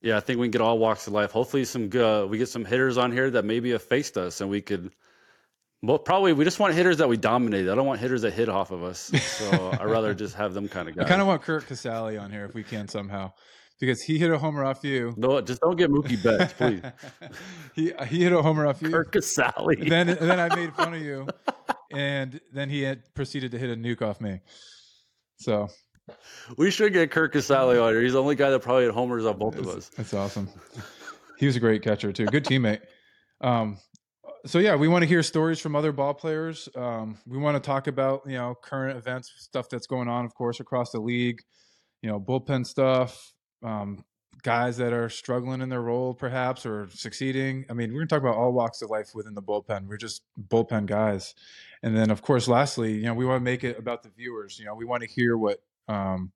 Yeah, I think we can get all walks of life. Hopefully, some uh, we get some hitters on here that maybe have faced us, and we could. Well, probably we just want hitters that we dominate. I don't want hitters that hit off of us. So I'd rather just have them kind of guys. I kind of want Curt Casali on here if we can somehow, because he hit a homer off you. No, just don't get Mookie Betts, please. he he hit a homer off you. Curt Casali. Then and then I made fun of you, and then he had proceeded to hit a nuke off me. So we should get Curt Casali on here. He's the only guy that probably had homers on both of us. That's awesome. He was a great catcher too. Good teammate. Um, so yeah, we want to hear stories from other ball players. Um, we want to talk about you know current events, stuff that's going on, of course, across the league. You know, bullpen stuff. Um, guys that are struggling in their role, perhaps, or succeeding. I mean, we're going to talk about all walks of life within the bullpen. We're just bullpen guys. And then, of course, lastly, you know, we want to make it about the viewers. You know, we want to hear what um,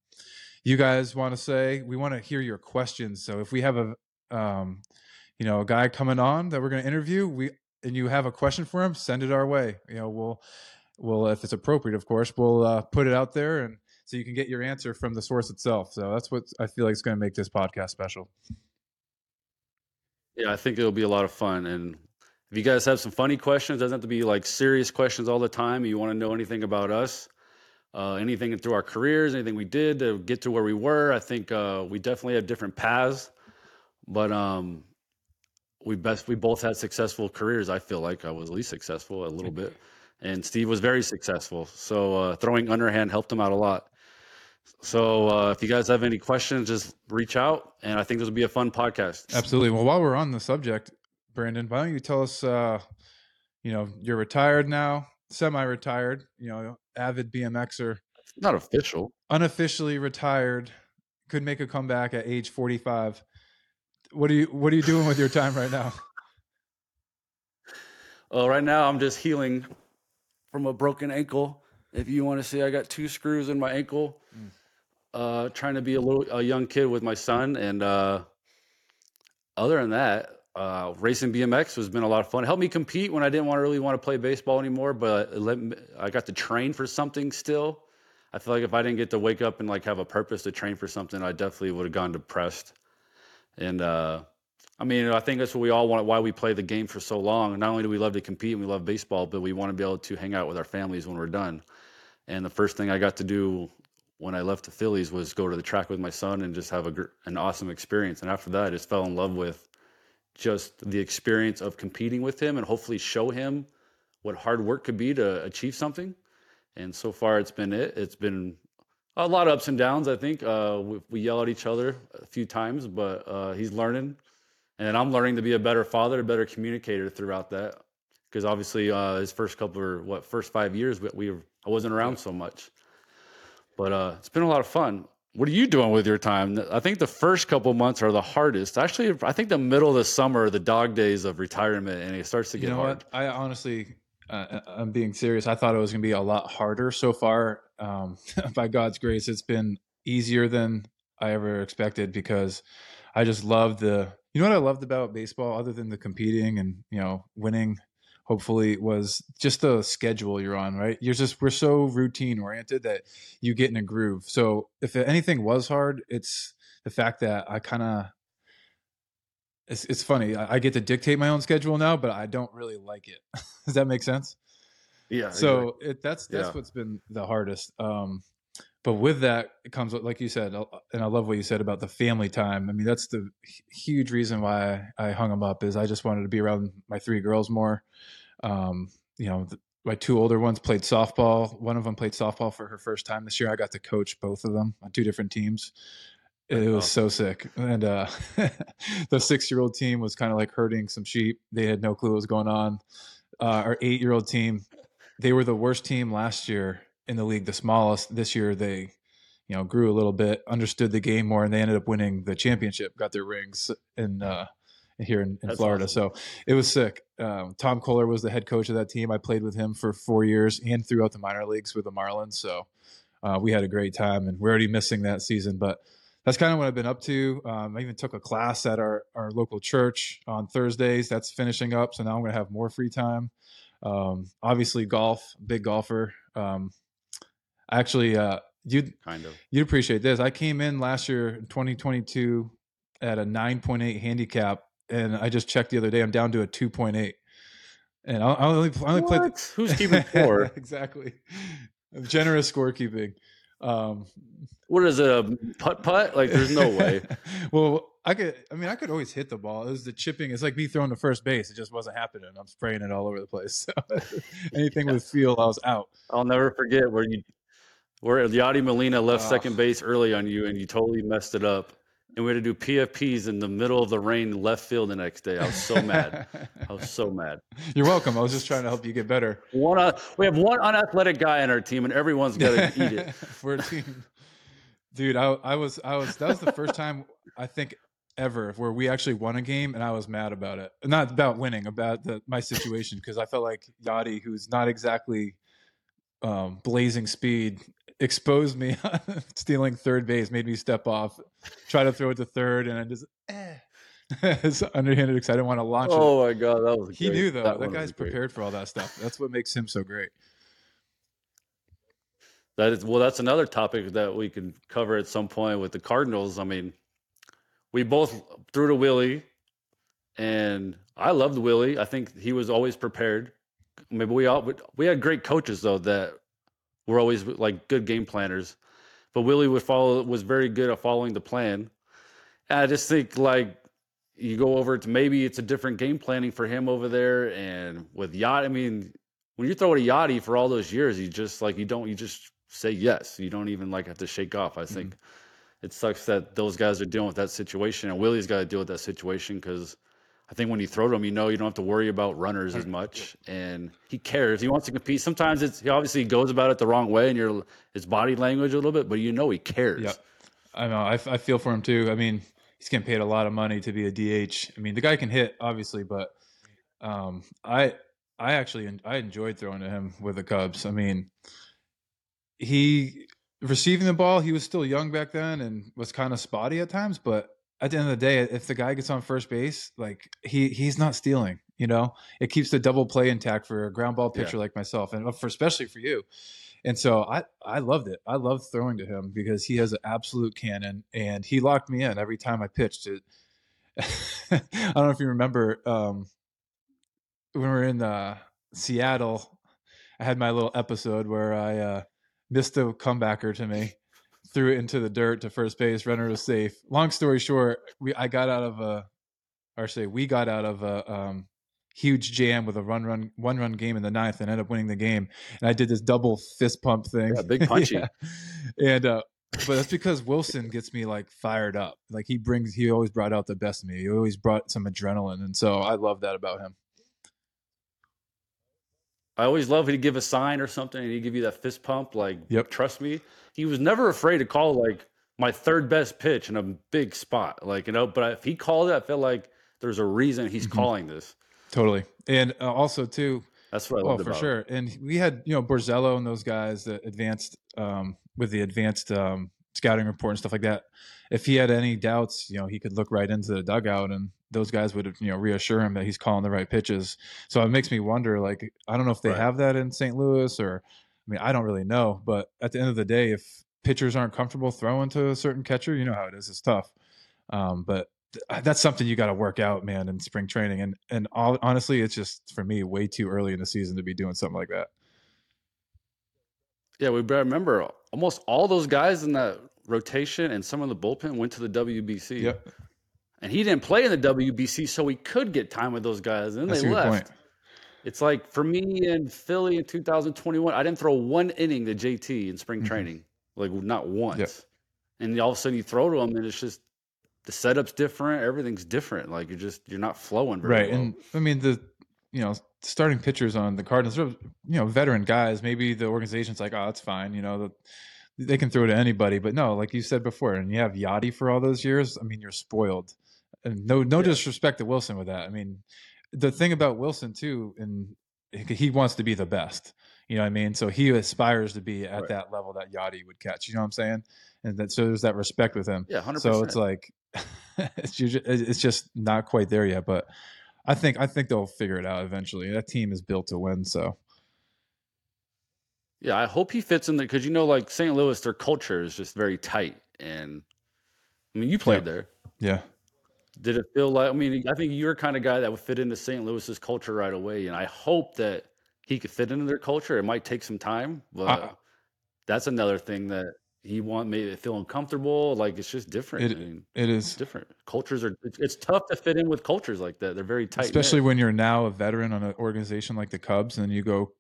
you guys want to say. We want to hear your questions. So if we have a, um, you know, a guy coming on that we're going to interview, we and you have a question for him, send it our way. You know, we'll we'll if it's appropriate, of course, we'll uh, put it out there and so you can get your answer from the source itself. So that's what I feel like is going to make this podcast special. Yeah, I think it'll be a lot of fun. And if you guys have some funny questions, doesn't have to be like serious questions all the time. You want to know anything about us, uh, anything through our careers, anything we did to get to where we were. I think uh, we definitely have different paths, but um, we best we both had successful careers. I feel like I was at least successful a little bit, and Steve was very successful. So uh, throwing underhand helped him out a lot. So uh, if you guys have any questions, just reach out, and I think this will be a fun podcast. Absolutely. Well, while we're on the subject, Brandon, why don't you tell us? Uh, you know, you're retired now, semi-retired. You know, avid BMXer. Not official. Unofficially retired. Could make a comeback at age 45. What are you What are you doing with your time right now? Well, right now I'm just healing from a broken ankle. If you want to see, I got two screws in my ankle. Mm. Uh, trying to be a little a young kid with my son, and uh, other than that, uh, racing BMX has been a lot of fun. It helped me compete when I didn't want to really want to play baseball anymore, but me, I got to train for something still. I feel like if I didn't get to wake up and like have a purpose to train for something, I definitely would have gone depressed. And uh, I mean, I think that's what we all want. Why we play the game for so long. Not only do we love to compete and we love baseball, but we want to be able to hang out with our families when we're done. And the first thing I got to do when I left the Phillies was go to the track with my son and just have a, an awesome experience. And after that, I just fell in love with just the experience of competing with him and hopefully show him what hard work could be to achieve something. And so far, it's been it. It's been a lot of ups and downs. I think uh, we, we, yell at each other a few times, but uh, he's learning, and I'm learning to be a better father, a better communicator throughout that. Because obviously, uh, his first couple or what first five years, we, we I wasn't around so much. But uh, it's been a lot of fun. What are you doing with your time? I think the first couple months are the hardest. Actually, I think the middle of the summer, the dog days of retirement, and it starts to get you know hard. What? I honestly, uh, I'm being serious. I thought it was going to be a lot harder so far. Um, by God's grace, it's been easier than I ever expected because I just love the. You know what I loved about baseball, other than the competing and you know winning hopefully was just the schedule you're on right? You're just we're so routine oriented that you get in a groove. So if anything was hard it's the fact that i kind of it's, it's funny I, I, get to dictate my own schedule now but i don't really like it. Does that make sense? Yeah so it, that's that's yeah. what's been the hardest um but with that it comes like you said and i love what you said about the family time. I mean that's the huge reason why i hung them up is i just wanted to be around my three girls more. Um, you know the, my two older ones played softball. One of them played softball for her first time this year. I got to coach both of them on two different teams. It was so sick. And uh, the six year old team was kind of like herding some sheep. They had no clue what was going on. Uh, our eight year old team they were the worst team last year in the league, the smallest. This year they, you know, grew a little bit, understood the game more, and they ended up winning the championship. Got their rings in uh, here in, in Florida. Awesome. So it was sick. Um, Tom Koehler was the head coach of that team. I played with him for four years and throughout the minor leagues with the Marlins. So uh, we had a great time, and we're already missing that season, but. That's kind of what I've been up to. Um, I even took a class at our, our local church on Thursdays. That's finishing up. So now I'm going to have more free time. Um, obviously, golf, big golfer. Um, Actually, uh, you'd kind of you'd appreciate this. I came in last year, 2022, at a 9.8 handicap, and I just checked the other day. I'm down to a 2.8, and I only I only played. Who's keeping four? exactly, generous scorekeeping. Um, what is it? A putt putt? Like, there's no way. well, I could. I mean, I could always hit the ball. It was the chipping. It's like me throwing to first base. It just wasn't happening. I'm spraying it all over the place. So anything with feel, I was out. I'll never forget where you, where Yadi Molina left oh. second base early on you, and you totally messed it up. And we had to do PFPs in the middle of the rain, left field the next day. I was so mad. I was so mad. You're welcome. I was just trying to help you get better. One, uh, we have one unathletic guy on our team, and everyone's got to eat it. We're a team. Dude, I, I was, I was. That was the first time I think ever where we actually won a game and I was mad about it. Not about winning, about the, my situation because I felt like Yadi, who's not exactly um, blazing speed, exposed me stealing third base, made me step off, try to throw it to third, and I just eh. it's underhanded because I didn't want to launch it. oh it. my god, that was he great. knew though. That, that guy's prepared for all that stuff. That's what makes him so great. That is well. That's another topic that we can cover at some point with the Cardinals. I mean, we both threw to Willie, and I loved Willie. I think he was always prepared. Maybe we all we had great coaches though that were always like good game planners, but Willie would follow was very good at following the plan. And I just think like you go over to maybe it's a different game planning for him over there, and with yacht. I mean, when you throw at a Yadi for all those years, you just like you don't you just say yes. You don't even like have to shake off. I think. Mm-hmm it sucks that those guys are dealing with that situation, and Willie's got to deal with that situation because I think when you throw to him, you know you don't have to worry about runners as much, and he cares. He wants to compete. Sometimes it's he obviously goes about it the wrong way, and your his body language a little bit, but you know he cares. Yeah, I know. I, I feel for him too. I mean, he's getting paid a lot of money to be a DH. I mean, the guy can hit obviously, but um, I I actually I enjoyed throwing to him with the Cubs. I mean, he receiving the ball, he was still young back then and was kind of spotty at times. But at the end of the day, if the guy gets on first base, like he he's not stealing. You know, it keeps the double play intact for a ground ball pitcher yeah. like myself, and for especially for you. And so I I loved it. I loved throwing to him because he has an absolute cannon, and he locked me in every time I pitched it. I don't know if you remember um, when we were in uh, Seattle. I had my little episode where I uh, missed a comebacker to me, threw it into the dirt to first base. Runner was safe. Long story short, we I got out of a, or say we got out of a um, huge jam with a run run one run game in the ninth and ended up winning the game. And I did this double fist pump thing. Yeah, big punchy. yeah. And uh, but that's because Willson gets me like fired up. Like he brings, he always brought out the best in me. He always brought some adrenaline, and so I love that about him. I always love he'd give a sign or something and he'd give you that fist pump, like, yep. trust me. He was never afraid to call like my third best pitch in a big spot. Like, you know, but if he called it, I feel like there's a reason he's mm-hmm. calling this. Totally. And uh, also, too, that's what I love. Oh, for sure. And we had, you know, Borzello and those guys that advanced um, with the advanced um, scouting report and stuff like that. If he had any doubts, you know, he could look right into the dugout and those guys would you know reassure him that he's calling the right pitches. So it makes me wonder. Like I don't know if they right. have that in St. Louis or I mean I don't really know. But at the end of the day, if pitchers aren't comfortable throwing to a certain catcher, you know how it is. It's tough. Um, but th- that's something you got to work out, man, in spring training. And and all, honestly, it's just for me way too early in the season to be doing something like that. Yeah, we remember almost all those guys in that rotation and some of the bullpen went to the WBC. Yep and he didn't play in the WBC, so he could get time with those guys. And then That's they left. Point. It's like for me in Philly in 2021, I didn't throw one inning to JT in spring mm-hmm. training, like not once. Yep. And all of a sudden you throw to him, and it's just the setup's different, everything's different. Like you're just you're not flowing right. Well. And I mean the you know starting pitchers on the Cardinals, you know veteran guys. Maybe the organization's like, oh, that's fine. You know the they can throw to anybody. But no, like you said before, and you have Yadi for all those years. I mean, you're spoiled. And no, no yeah. disrespect to Willson with that. I mean, the thing about Willson too, and he wants to be the best. You know what I mean? So he aspires to be at right. that level that Yadi would catch. You know what I'm saying? And that so there's that respect with him. Yeah, 100%. So it's like it's just, it's just not quite there yet, but I think I think they'll figure it out eventually. That team is built to win, so. Yeah, I hope he fits in there because you know, like St. Louis, their culture is just very tight, and I mean, you played yeah. there. Yeah. Did it feel like? I mean, I think you're kind of guy that would fit into St. Louis's culture right away, and I hope that he could fit into their culture. It might take some time, but uh, that's another thing that he want made it feel uncomfortable. Like it's just different. It, I mean, it is different. Cultures are. It's, it's, tough to fit in with cultures like that. They're very tight, especially when you're now a veteran on an organization like the Cubs, and you go,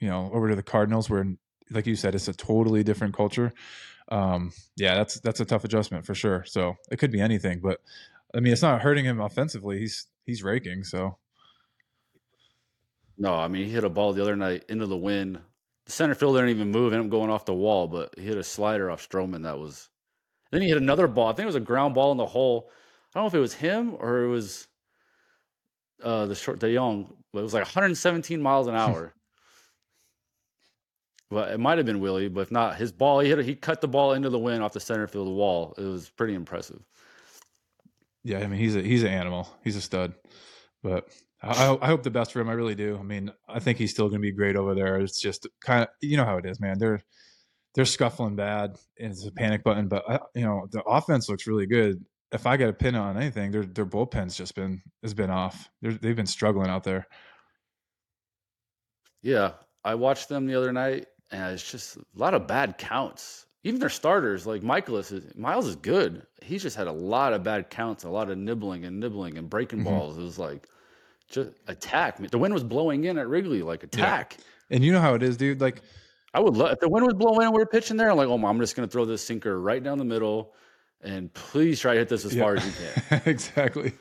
you know, over to the Cardinals, where, like you said, it's a totally different culture. Um, yeah, that's that's a tough adjustment for sure. So it could be anything, but I mean, it's not hurting him offensively. He's he's raking. So no, I mean, he hit a ball the other night into the wind the center fielder didn't even move, ended up going off the wall, but he hit a slider off Stroman that was. Then he hit another ball. I think it was a ground ball in the hole. I don't know if it was him or it was uh, the short De Jong, but it was like 117 miles an hour. but it might have been Willie, but if not, his ball he hit. He cut the ball into the wind off the center field wall. It was pretty impressive. Yeah, I mean he's a he's an animal. He's a stud. But I, I, hope the best for him. I really do. I mean, I think he's still going to be great over there. It's just kind of, you know how it is, man. They're they're scuffling bad. and It's a panic button, but I, you know the offense looks really good. If I get a pin on anything, their their bullpen's just been has been off. They're, they've been struggling out there. Yeah, I watched them the other night, and it's just a lot of bad counts. Even their starters, like Mikolas, is, Miles is good. He's just had a lot of bad counts, a lot of nibbling and nibbling and breaking mm-hmm. balls. It was like just attack. The wind was blowing in at Wrigley, like attack. Yeah. And you know how it is, dude. Like I would love if the wind was blowing and we were pitching there. I'm like, oh, I'm just gonna throw this sinker right down the middle, and please try to hit this as yeah. far as you can. exactly.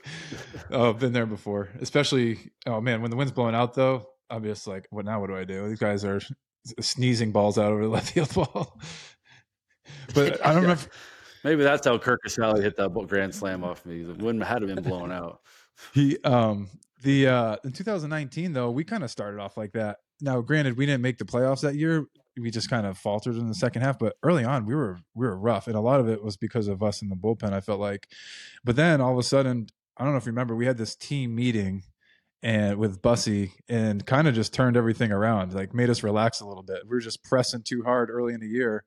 oh, I've been there before. Especially, oh man, when the wind's blowing out though, I'm just like, what now? What do I do? These guys are sneezing balls out over the left field wall. But I don't yeah. remember. Maybe that's how Curt Casali hit that grand slam off me. The wind had been blown out. He um the uh in 2019 though, we kind of started off like that. Now, granted, we didn't make the playoffs that year. We just kind of faltered in the second half, but early on we were we were rough, and a lot of it was because of us in the bullpen. I felt like, but then all of a sudden, I don't know if you remember, we had this team meeting and with Bussy and kind of just turned everything around, like made us relax a little bit. We were just pressing too hard early in the year.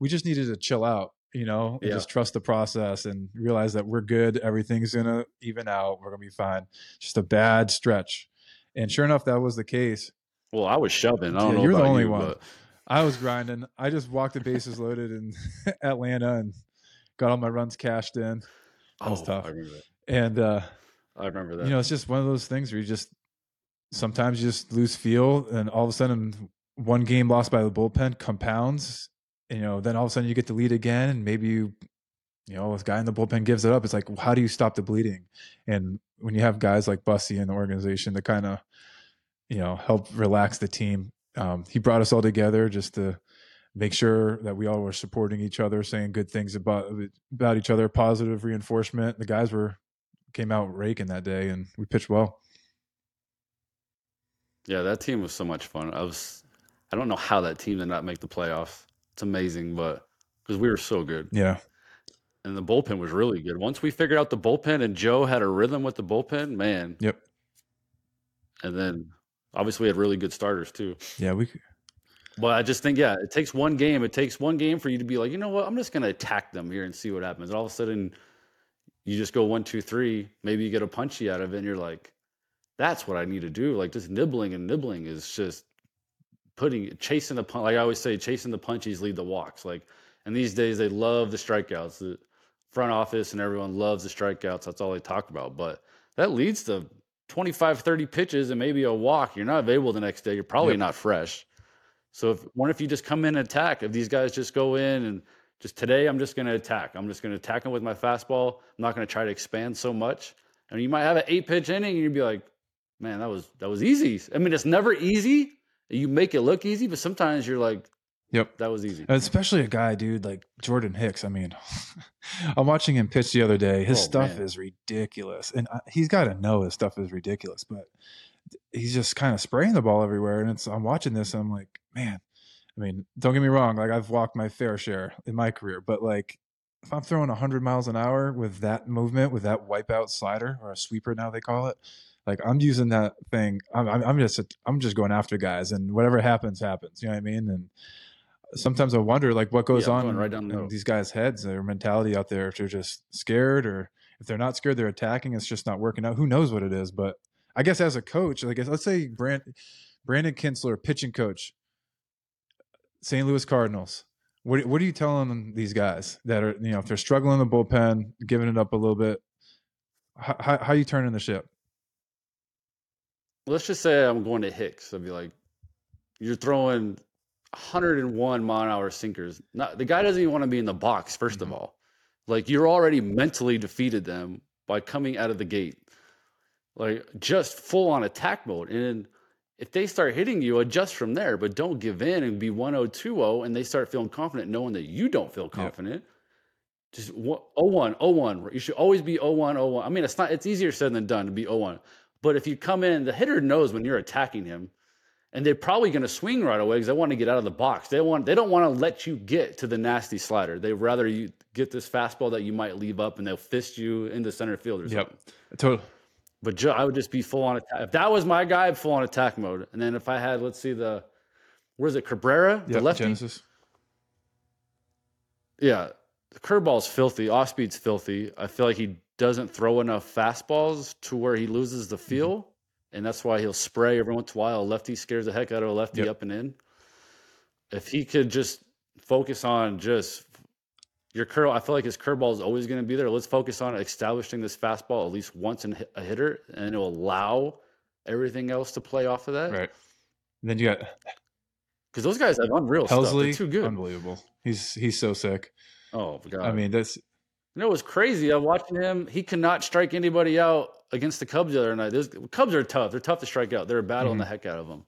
We just needed to chill out you know, yeah. just trust the process and realize that we're good. Everything's gonna even out. We're gonna be fine. Just a bad stretch. And sure enough, that was the case. Well, I was shoving. I don't yeah, know. You're the only you, one. But... I was grinding. I just walked the bases loaded in Atlanta and got all my runs cashed in. That was oh, tough. And uh, I remember that. You know, it's just one of those things where you just sometimes you just lose feel, and all of a sudden, one game lost by the bullpen compounds, you know, then all of a sudden you get to lead again, and maybe you, you know, this guy in the bullpen gives it up. It's like, how do you stop the bleeding? And when you have guys like Bussy in the organization to kind of, you know, help relax the team, um, he brought us all together just to make sure that we all were supporting each other, saying good things about about each other, positive reinforcement. The guys were came out raking that day, and we pitched well. Yeah, that team was so much fun. I was, I don't know how that team did not make the playoffs it's amazing, but because we were so good. Yeah. And the bullpen was really good. Once we figured out the bullpen and Joe had a rhythm with the bullpen, man. Yep. And then obviously we had really good starters too. Yeah, we But I just think, yeah, it takes one game. It takes one game for you to be like, you know what, I'm just gonna attack them here and see what happens. And all of a sudden you just go one, two, three, maybe you get a punchy out of it, and you're like, that's what I need to do. Like just nibbling and nibbling is just putting chasing the punch. Like I always say, chasing the punchies lead the walks. Like, and these days they love the strikeouts. The front office and everyone loves the strikeouts. That's all they talk about. But that leads to 25, 30 pitches and maybe a walk. You're not available the next day. You're probably yep. not fresh. So if what if you just come in and attack? If these guys just go in and just today, I'm just going to attack. I'm just going to attack them with my fastball. I'm not going to try to expand so much. And you might have an eight pitch inning, and you'd be like, "Man, that was that was easy." I mean, it's never easy, you make it look easy, but sometimes you're like, Yep. That was easy. Especially a guy, dude, like Jordan Hicks. I mean, I'm watching him pitch the other day. His oh, stuff man. is ridiculous. And uh, he's got to know his stuff is ridiculous, but he's just kind of spraying the ball everywhere. And it's, I'm watching this and I'm like, man, I mean, don't get me wrong. Like I've walked my fair share in my career, but like if I'm throwing 100 miles an hour with that movement, with that wipeout slider or a sweeper now they call it, like I'm using that thing. I'm, I'm just I'm just going after guys, and whatever happens, happens. You know what I mean? And sometimes I wonder like what goes yeah, on right down in these guys' heads, their mentality out there. If they're just scared, or if they're not scared, they're attacking. It's just not working out. Who knows what it is? But I guess as a coach, like let's say Brand, Brandon Kintzler, pitching coach, St. Louis Cardinals. What what are you telling these guys that are you know if they're struggling in the bullpen, giving it up a little bit? How how, how you turning the ship? Let's just say I'm going to Hicks. I'd be like, you're throwing 101 mile an hour sinkers. Not, the guy doesn't even want to be in the box. 1st mm-hmm. of all, like you're already mentally defeated them by coming out of the gate, like just full on attack mode. And if they start hitting you, adjust from there, but don't give in and be 1 0 and they start feeling confident knowing that you don't feel confident. Yep. Just 0 1, 1. You should always be 0 1, 1. I mean, it's not, it's easier said than done to be 0 1. But if you come in, the hitter knows when you're attacking him and they're probably going to swing right away because they want to get out of the box. They want they don't want to let you get to the nasty slider. They rather you get this fastball that you might leave up, and they'll fist you into center field or something. Yep, totally. But ju- I would just be full on attack. If that was my guy, full on attack mode. And then if I had, let's see the, where's it, Cabrera, the lefty. Genesis. Yeah, the curveball's filthy. Off speed's filthy. I feel like he doesn't throw enough fastballs to where he loses the mm-hmm. feel. Mm-hmm and that's why he'll spray every once in a while. A lefty scares the heck out of a lefty yep. up and in. If he could just focus on just your curl, I feel like his curveball is always going to be there. Let's focus on establishing this fastball at least once in a hitter, and it'll allow everything else to play off of that. Right. And then you got because those guys have unreal Helsley, stuff. They're too good. Unbelievable. He's he's so sick. Oh god. I mean, that's. You know, it was crazy. I'm watching him. He cannot strike anybody out against the Cubs the other night. Those Cubs are tough. They're tough to strike out. They're battling mm-hmm. the heck out of them.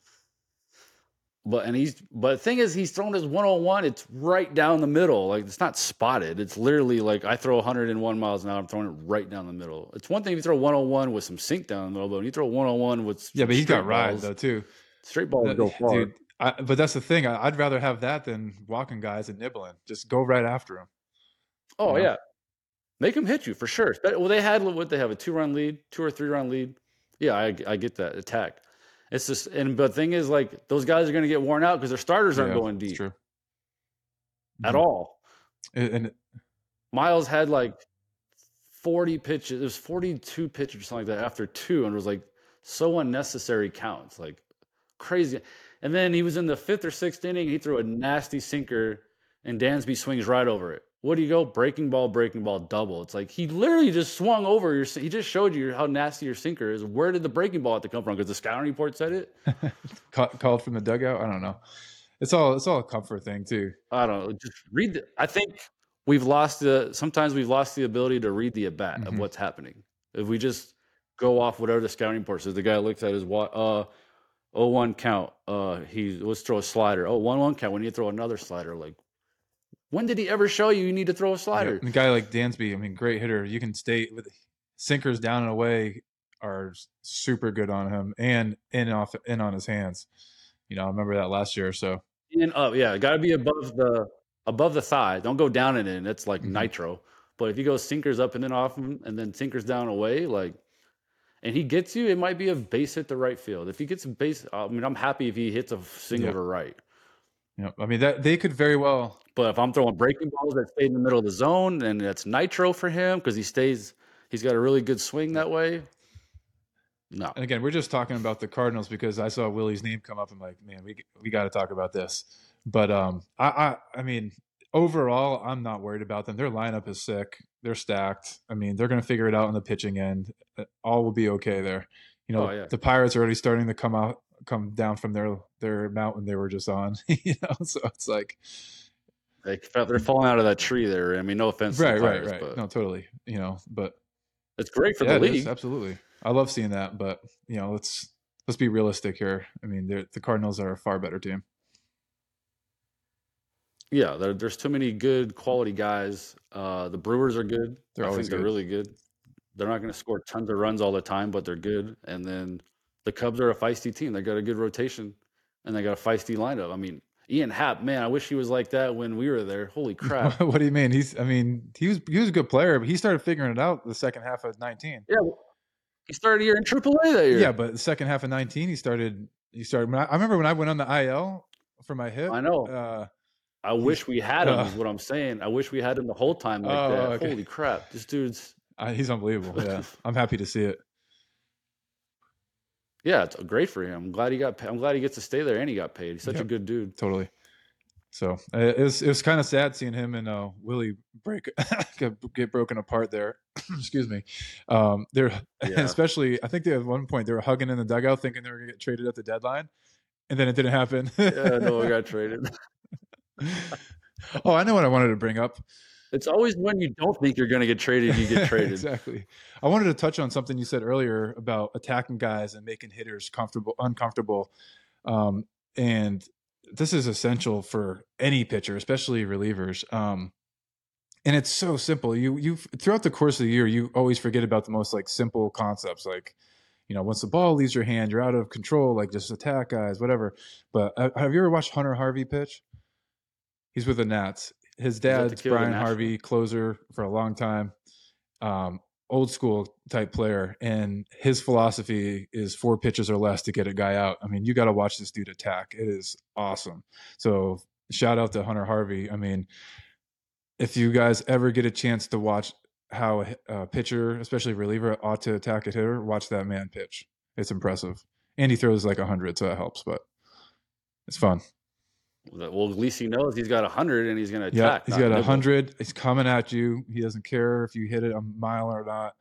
But and he's but the thing is he's thrown his 101. It's right down the middle. Like it's not spotted. It's literally like I throw 101 miles an hour. I'm throwing it right down the middle. It's one thing if you throw 101 with some sink down the middle, but when you throw 101 with yeah, but he's got rides though too. Straight balls go far. Dude, I, but that's the thing. I, would rather have that than walking guys and nibbling. Just go right after them. Oh you know? yeah, Make them hit you for sure. Well, they had what they have a two run lead, two or three run lead. Yeah, I, I get that attack. It's just and but the thing is like those guys are going to get worn out because their starters aren't yeah, going deep true. at mm-hmm. all. And, and, Miles had like forty pitches. It was forty two pitches or something like that after two, and it was like so unnecessary counts, like crazy. And then he was in the fifth or sixth inning. He threw a nasty sinker, and Dansby swings right over it. What do you go? Breaking ball, breaking ball, double. It's like he literally just swung over your. He just showed you how nasty your sinker is. Where did the breaking ball have to come from? Because the scouting report said it. Called from the dugout. I don't know. It's all it's all a comfort thing too. I don't know. Just read. The, I think we've lost the. Sometimes we've lost the ability to read the at bat mm-hmm. of what's happening. If we just go off whatever the scouting report says, the guy looks at his what. Uh, oh one count. Uh, he let's throw a slider. Oh one one count. We need to throw another slider. Like when did he ever show you you need to throw a slider? Yeah, a guy like Dansby, I mean, great hitter. You can stay with sinkers down and away are super good on him and in off in on his hands. You know, I remember that last year. or So and up, yeah, got to be above the above the thigh. Don't go down and in. It's like mm-hmm. nitro. But if you go sinkers up and then off him, and then sinkers down away, like, and he gets you, it might be a base hit the right field. If he gets a base, I mean, I'm happy if he hits a single yeah. to right. Yeah, I mean that they could very well but if I'm throwing breaking balls that stay in the middle of the zone, then that's nitro for him because he stays, he's got a really good swing that way. No. And again, we're just talking about the Cardinals because I saw Willie's name come up. I'm like, man, we we got to talk about this. But um, I, I I mean, overall, I'm not worried about them. Their lineup is sick. They're stacked. I mean, they're going to figure it out on the pitching end. Uh, all will be okay there. You know, oh, yeah. the Pirates are already starting to come out, come down from their their mountain they were just on. you know, so it's like they they're falling out of that tree there. I mean, no offense. Right, players, right, right. But no, totally. You know, but it's great for yeah, the league. absolutely, I love seeing that. But you know, let's let's be realistic here. I mean, the Cardinals are a far better team. Yeah, there, there's too many good quality guys. Uh, the Brewers are good. They're I always think they're really good. They're not going to score tons of runs all the time, but they're good. And then the Cubs are a feisty team. They got a good rotation, and they got a feisty lineup. I mean, Ian Happ, man, I wish he was like that when we were there. Holy crap! what do you mean? He's, I mean, he was he was a good player, but he started figuring it out the second half of nineteen. Yeah, he started a year in AAA that year. Yeah, but the second half of nineteen, he started. He started. I, I, remember when I went on the IL for my hip. I know. Uh, I wish we had him. Uh, is what I'm saying. I wish we had him the whole time like uh, that. Okay. Holy crap! This dude's. Uh, he's unbelievable. Yeah, I'm happy to see it. Yeah, it's great for him. I'm glad he got. I'm glad he gets to stay there and he got paid. He's such Yep. a good dude. Totally. So uh, it was it was kind of sad seeing him and uh, Willie break get, get broken apart there. Excuse me. Um, they're Yeah. especially I think they at one point they were hugging in the dugout thinking they were gonna get traded at the deadline, and then it didn't happen. Yeah, no, I got traded. oh, I know what I wanted to bring up. It's always when you don't think you're going to get traded, you get traded. exactly. I wanted to touch on something you said earlier about attacking guys and making hitters comfortable, uncomfortable. Um, and this is essential for any pitcher, especially relievers. Um, and it's so simple. You you throughout the course of the year, you always forget about the most like simple concepts, like you know, once the ball leaves your hand, you're out of control. Like just attack guys, whatever. But uh, have you ever watched Hunter Harvey pitch? He's with the Nats. His dad's kid with the Bryan? Harvey, closer for a long time, um, old school type player, and his philosophy is four pitches or less to get a guy out. I mean, you got to watch this dude attack. It is awesome. So shout out to Hunter Harvey. I mean, if you guys ever get a chance to watch how a, a pitcher, especially reliever, ought to attack a hitter, watch that man pitch. It's impressive. And he throws like 100, so that helps, but it's fun. Well, at least he knows he's got a hundred and he's going to attack. Yeah, he's got a hundred. He's coming at you. He doesn't care if you hit it a mile or not,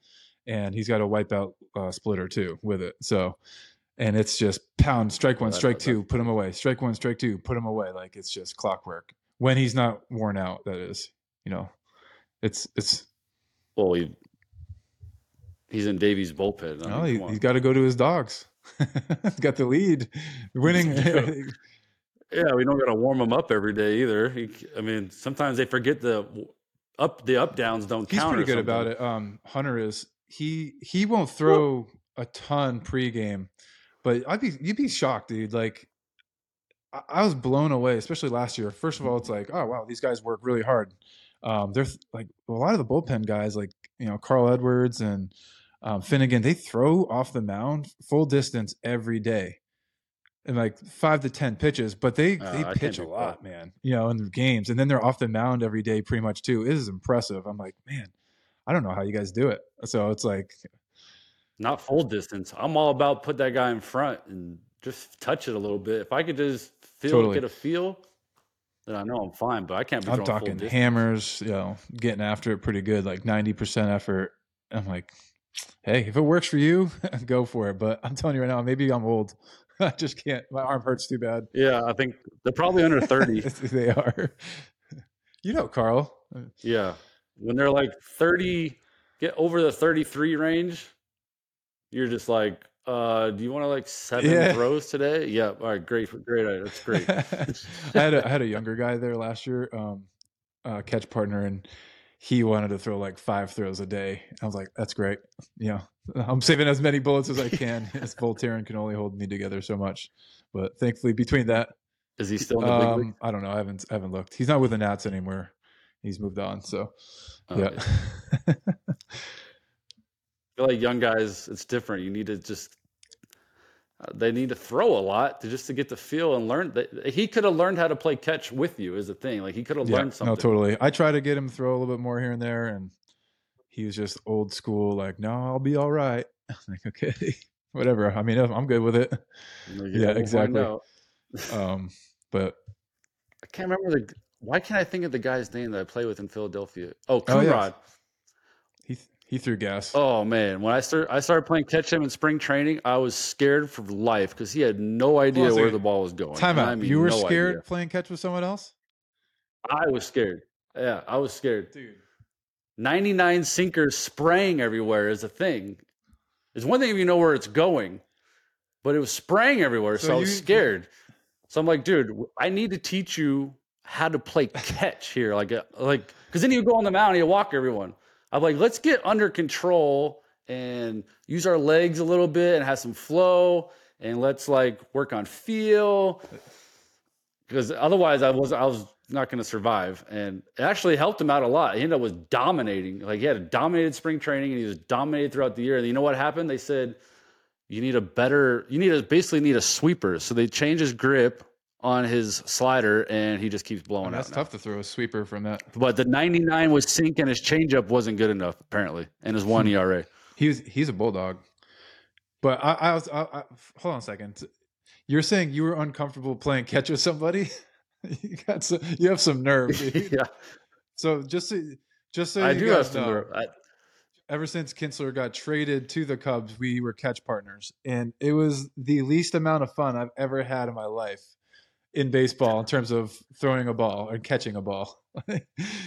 and he's got a wipeout uh, splitter too with it. So, and it's just pound, strike one, strike two, put him away. Strike one, strike two, put him away. Like it's just clockwork. When he's not worn out, that is. You know, it's it's. Well, he, he's in Davey's bullpen. I mean, he, he's got to go to his dogs. he's got the lead, winning. Yeah, we don't got to warm him up every day either. He, I mean, sometimes they forget the up the up downs don't He's count. pretty or good about it. Um, Hunter is he he won't throw a ton pregame, but I'd be you'd be shocked, dude. Like I, I was blown away, especially last year. First of all, it's like, oh wow, these guys work really hard. Um, they're th- like a lot of the bullpen guys, like you know Carl Edwards and um, Finnegan, they throw off the mound full distance every day. And like five to ten pitches, but they Uh, they pitch a lot, man. You know, in the games, and then they're off the mound every day, pretty much too. It is impressive. I'm like, man, I don't know how you guys do it. So it's like, Not full distance. I'm all about put that guy in front and just touch it a little bit. If I could just feel Totally. get a feel, then I know I'm fine. But I can't be I'm talking hammers, you know, getting after it pretty good, like 90% effort. I'm like, hey, if it works for you, go for it. But I'm telling you right now, maybe I'm old. I just can't. My arm hurts too bad. Yeah, I think they're probably under 30. they are. You know, Carl. yeah, when they're like 30, get over the 33 range, you're just like, uh, do you want to like seven Yeah. throws today? Yeah. All right, great, great. That's great. I had a, I had a younger guy there last year, um, uh, catch partner, and he wanted to throw like five throws a day. I was like, "That's great." You know, I'm saving as many bullets as I can. as Voltaren can only hold me together so much, but thankfully, between that, Is he still in the big um, I don't know. I haven't I haven't looked. He's not with the Nats anymore. He's moved on. So Oh, yeah. I feel like young guys, it's different. You need to just uh, they need to throw a lot to just to get the feel and learn. That he could have learned how to play catch with you. Is the thing. Like he could have yeah, learned something. no, totally. I try to get him to throw a little bit more here and there, and he was just old school. Like, no, I'll be all right. I'm like, okay, whatever. I mean, I'm good with it. Like, Yeah, we'll exactly. Um, but I can't remember the. Why can't I think of the guy's name that I play with in Philadelphia? Oh, Oh, yeah. Coonrod. he he threw gas. Oh man, when I start I started playing catch him in spring training, I was scared for life because he had no idea where the ball was going. Time out. I mean, you were no scared idea. playing catch with someone else, I was scared. Yeah, I was scared. dude. 99 sinkers spraying everywhere is a thing. It's one thing if you know where it's going, but it was spraying everywhere, so, So I was you- scared. So I'm like, dude, I need to teach you how to play catch here, like, uh, like, because then you go on the mound and you walk everyone. I'm like, let's get under control and use our legs a little bit and have some flow, and let's like work on feel because otherwise I was I was not going to survive. And it actually helped him out a lot. He ended up was dominating. Like he had a dominated spring training and he was dominated throughout the year. And you know what happened? They said you need a better, you need to basically need a sweeper. So they changed his grip on his slider, and he just keeps blowing out. that's now. tough to throw a sweeper from that. But the 99 was sink, and his changeup wasn't good enough apparently, and his one ERA. He's he's a bulldog. But I, I was I, I, hold on a second. You're saying you were uncomfortable playing catch with somebody? you got some, you have some nerve, yeah, So just so, just so I you do guys have some. know, nerve. I, ever since Kintzler got traded to the Cubs, we were catch partners, and it was the least amount of fun I've ever had in my life in baseball in terms of throwing a ball or catching a ball.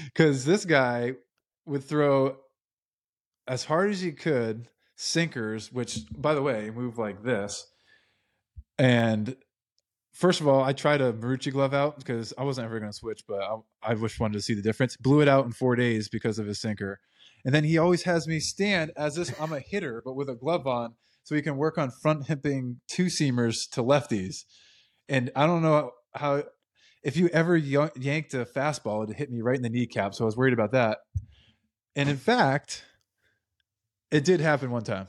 Because this guy would throw as hard as he could sinkers, which, by the way, move like this. And first of all, I tried a Marucci glove out because I wasn't ever going to switch, but I, I just wanted to see the difference. Blew it out in four days because of his sinker. And then he always has me stand as if I'm a hitter, but with a glove on, so he can work on front hipping two seamers to lefties. And I don't know how, if you ever yanked a fastball, it hit me right in the kneecap. So I was worried about that. And in fact, it did happen one time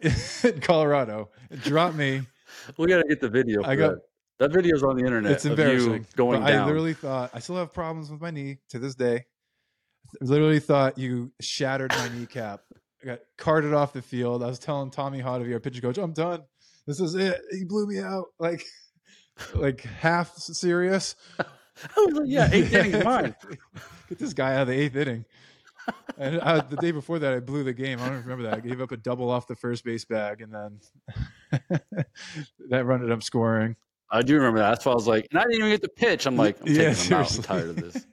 in Colorado. It dropped me. we got to get the video. For I got- that. that video's on the internet. It's of embarrassing. Going down. I literally thought I still have problems with my knee to this day. I literally thought you shattered my kneecap. I got carted off the field. I was telling Tommy Hottovy, our pitcher coach, I'm done. This is it. He blew me out. Like, like half serious. I was like, yeah, eighth inning's mine. Get this guy out of the eighth inning. And I, the day before that, I blew the game. I don't remember that. I gave up a double off the first base bag, and then that ended up scoring. I do remember that. That's why I was like, and I didn't even get the pitch. I'm like, I'm Yeah. I'm tired of this.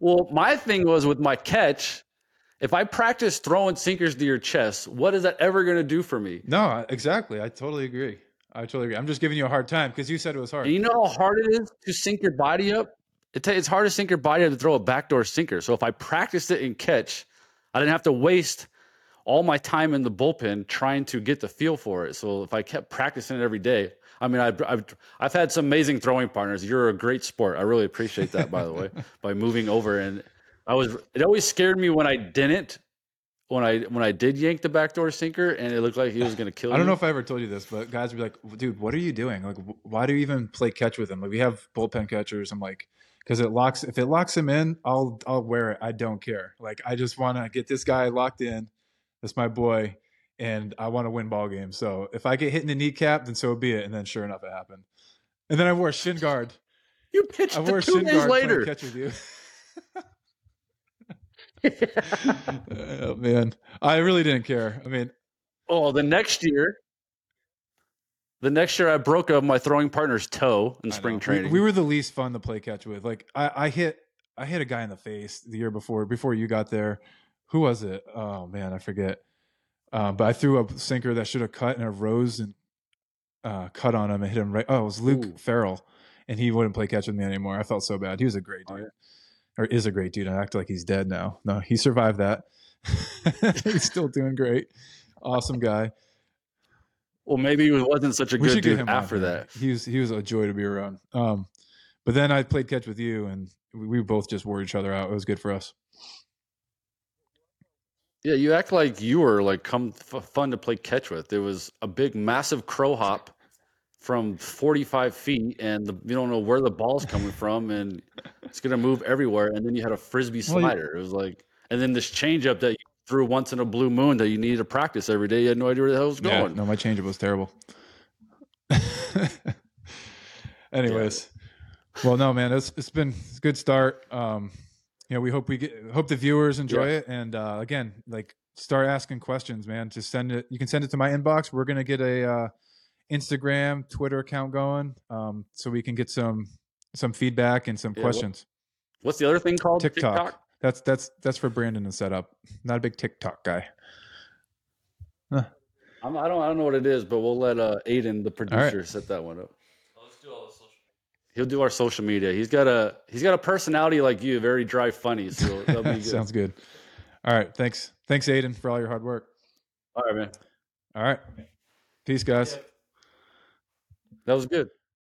Well, my thing was with my catch. If I practice throwing sinkers to your chest, what is that ever going to do for me? No, exactly. I totally agree. I totally agree. I'm just giving you a hard time because you said it was hard. And you know how hard it is to sink your body up? It ta- it's hard to sink your body to throw a backdoor sinker. So if I practiced it in catch, I didn't have to waste all my time in the bullpen trying to get the feel for it. So if I kept practicing it every day, I mean, I've, I've, I've had some amazing throwing partners. You're a great sport. I really appreciate that, by the way, by moving over. And I was, it always scared me when I didn't, when I, when I did yank the backdoor sinker and it looked like he was going to kill me. I don't you. know if I ever told you this, but guys would be like, "Dude, what are you doing? Like, why do you even play catch with him? Like, we have bullpen catchers. I'm like, because it locks. If it locks him in, I'll I'll wear it. I don't care. Like, I just want to get this guy locked in. That's my boy, and I want to win ball games. So if I get hit in the kneecap, then so be it. And then sure enough, it happened. And then I wore a shin guard. you pitched I wore a two shin days guard later. catch with you. oh man, I really didn't care. I mean, Oh, the next year, the next year I broke up my throwing partner's toe in I spring know. Training. We, were the least fun to play catch with. Like I, I hit I hit a guy in the face the year before before you got there. Who was it? Oh man, I forget. Um, but I threw a sinker that should have cut and it rose and uh, cut on him and hit him right. Oh, it was Luke Ooh. Farrell, and he wouldn't play catch with me anymore. I felt so bad. He was a great Oh, dude, yeah. or is a great dude. I act like he's dead now. No, he survived that. he's still doing great. Awesome guy. Well, maybe he wasn't such a we good dude on after that. He was he was a joy to be around. Um, but then I played catch with you, and we, we both just wore each other out. It was good for us. Yeah, you act like you were like come f- fun to play catch with. There was a big, massive crow hop from 45 feet, and the, you don't know where the ball's coming from, and it's gonna move everywhere. And then you had a frisbee Well, you- slider. It was like, and then this changeup that you threw once in a blue moon that you needed to practice every day. You had no idea where the hell was Yeah, going. no, my changeup was terrible. Anyways, well, no, man, it's it's been it's a good start. Um, you know, we hope we get hope the viewers enjoy it, and uh, again, like start asking questions, man. Just send it. You can send it to my inbox. We're gonna get a uh, Instagram, Twitter account going, um, so we can get some some feedback and some Yeah, what- questions. What's the other thing called? TikTok. That's that's that's for Brandon to set up. Not a big TikTok guy. I'm, I don't. I don't know what it is, but we'll let uh, Aiden, the right. producer, set that one up. He'll do our social media. He's got a he's got a personality like you, very dry, funny. So that'll be good. Sounds good. All right. Thanks. Thanks, Aiden, for all your hard work. All right, man. All right. Peace, guys. That was good.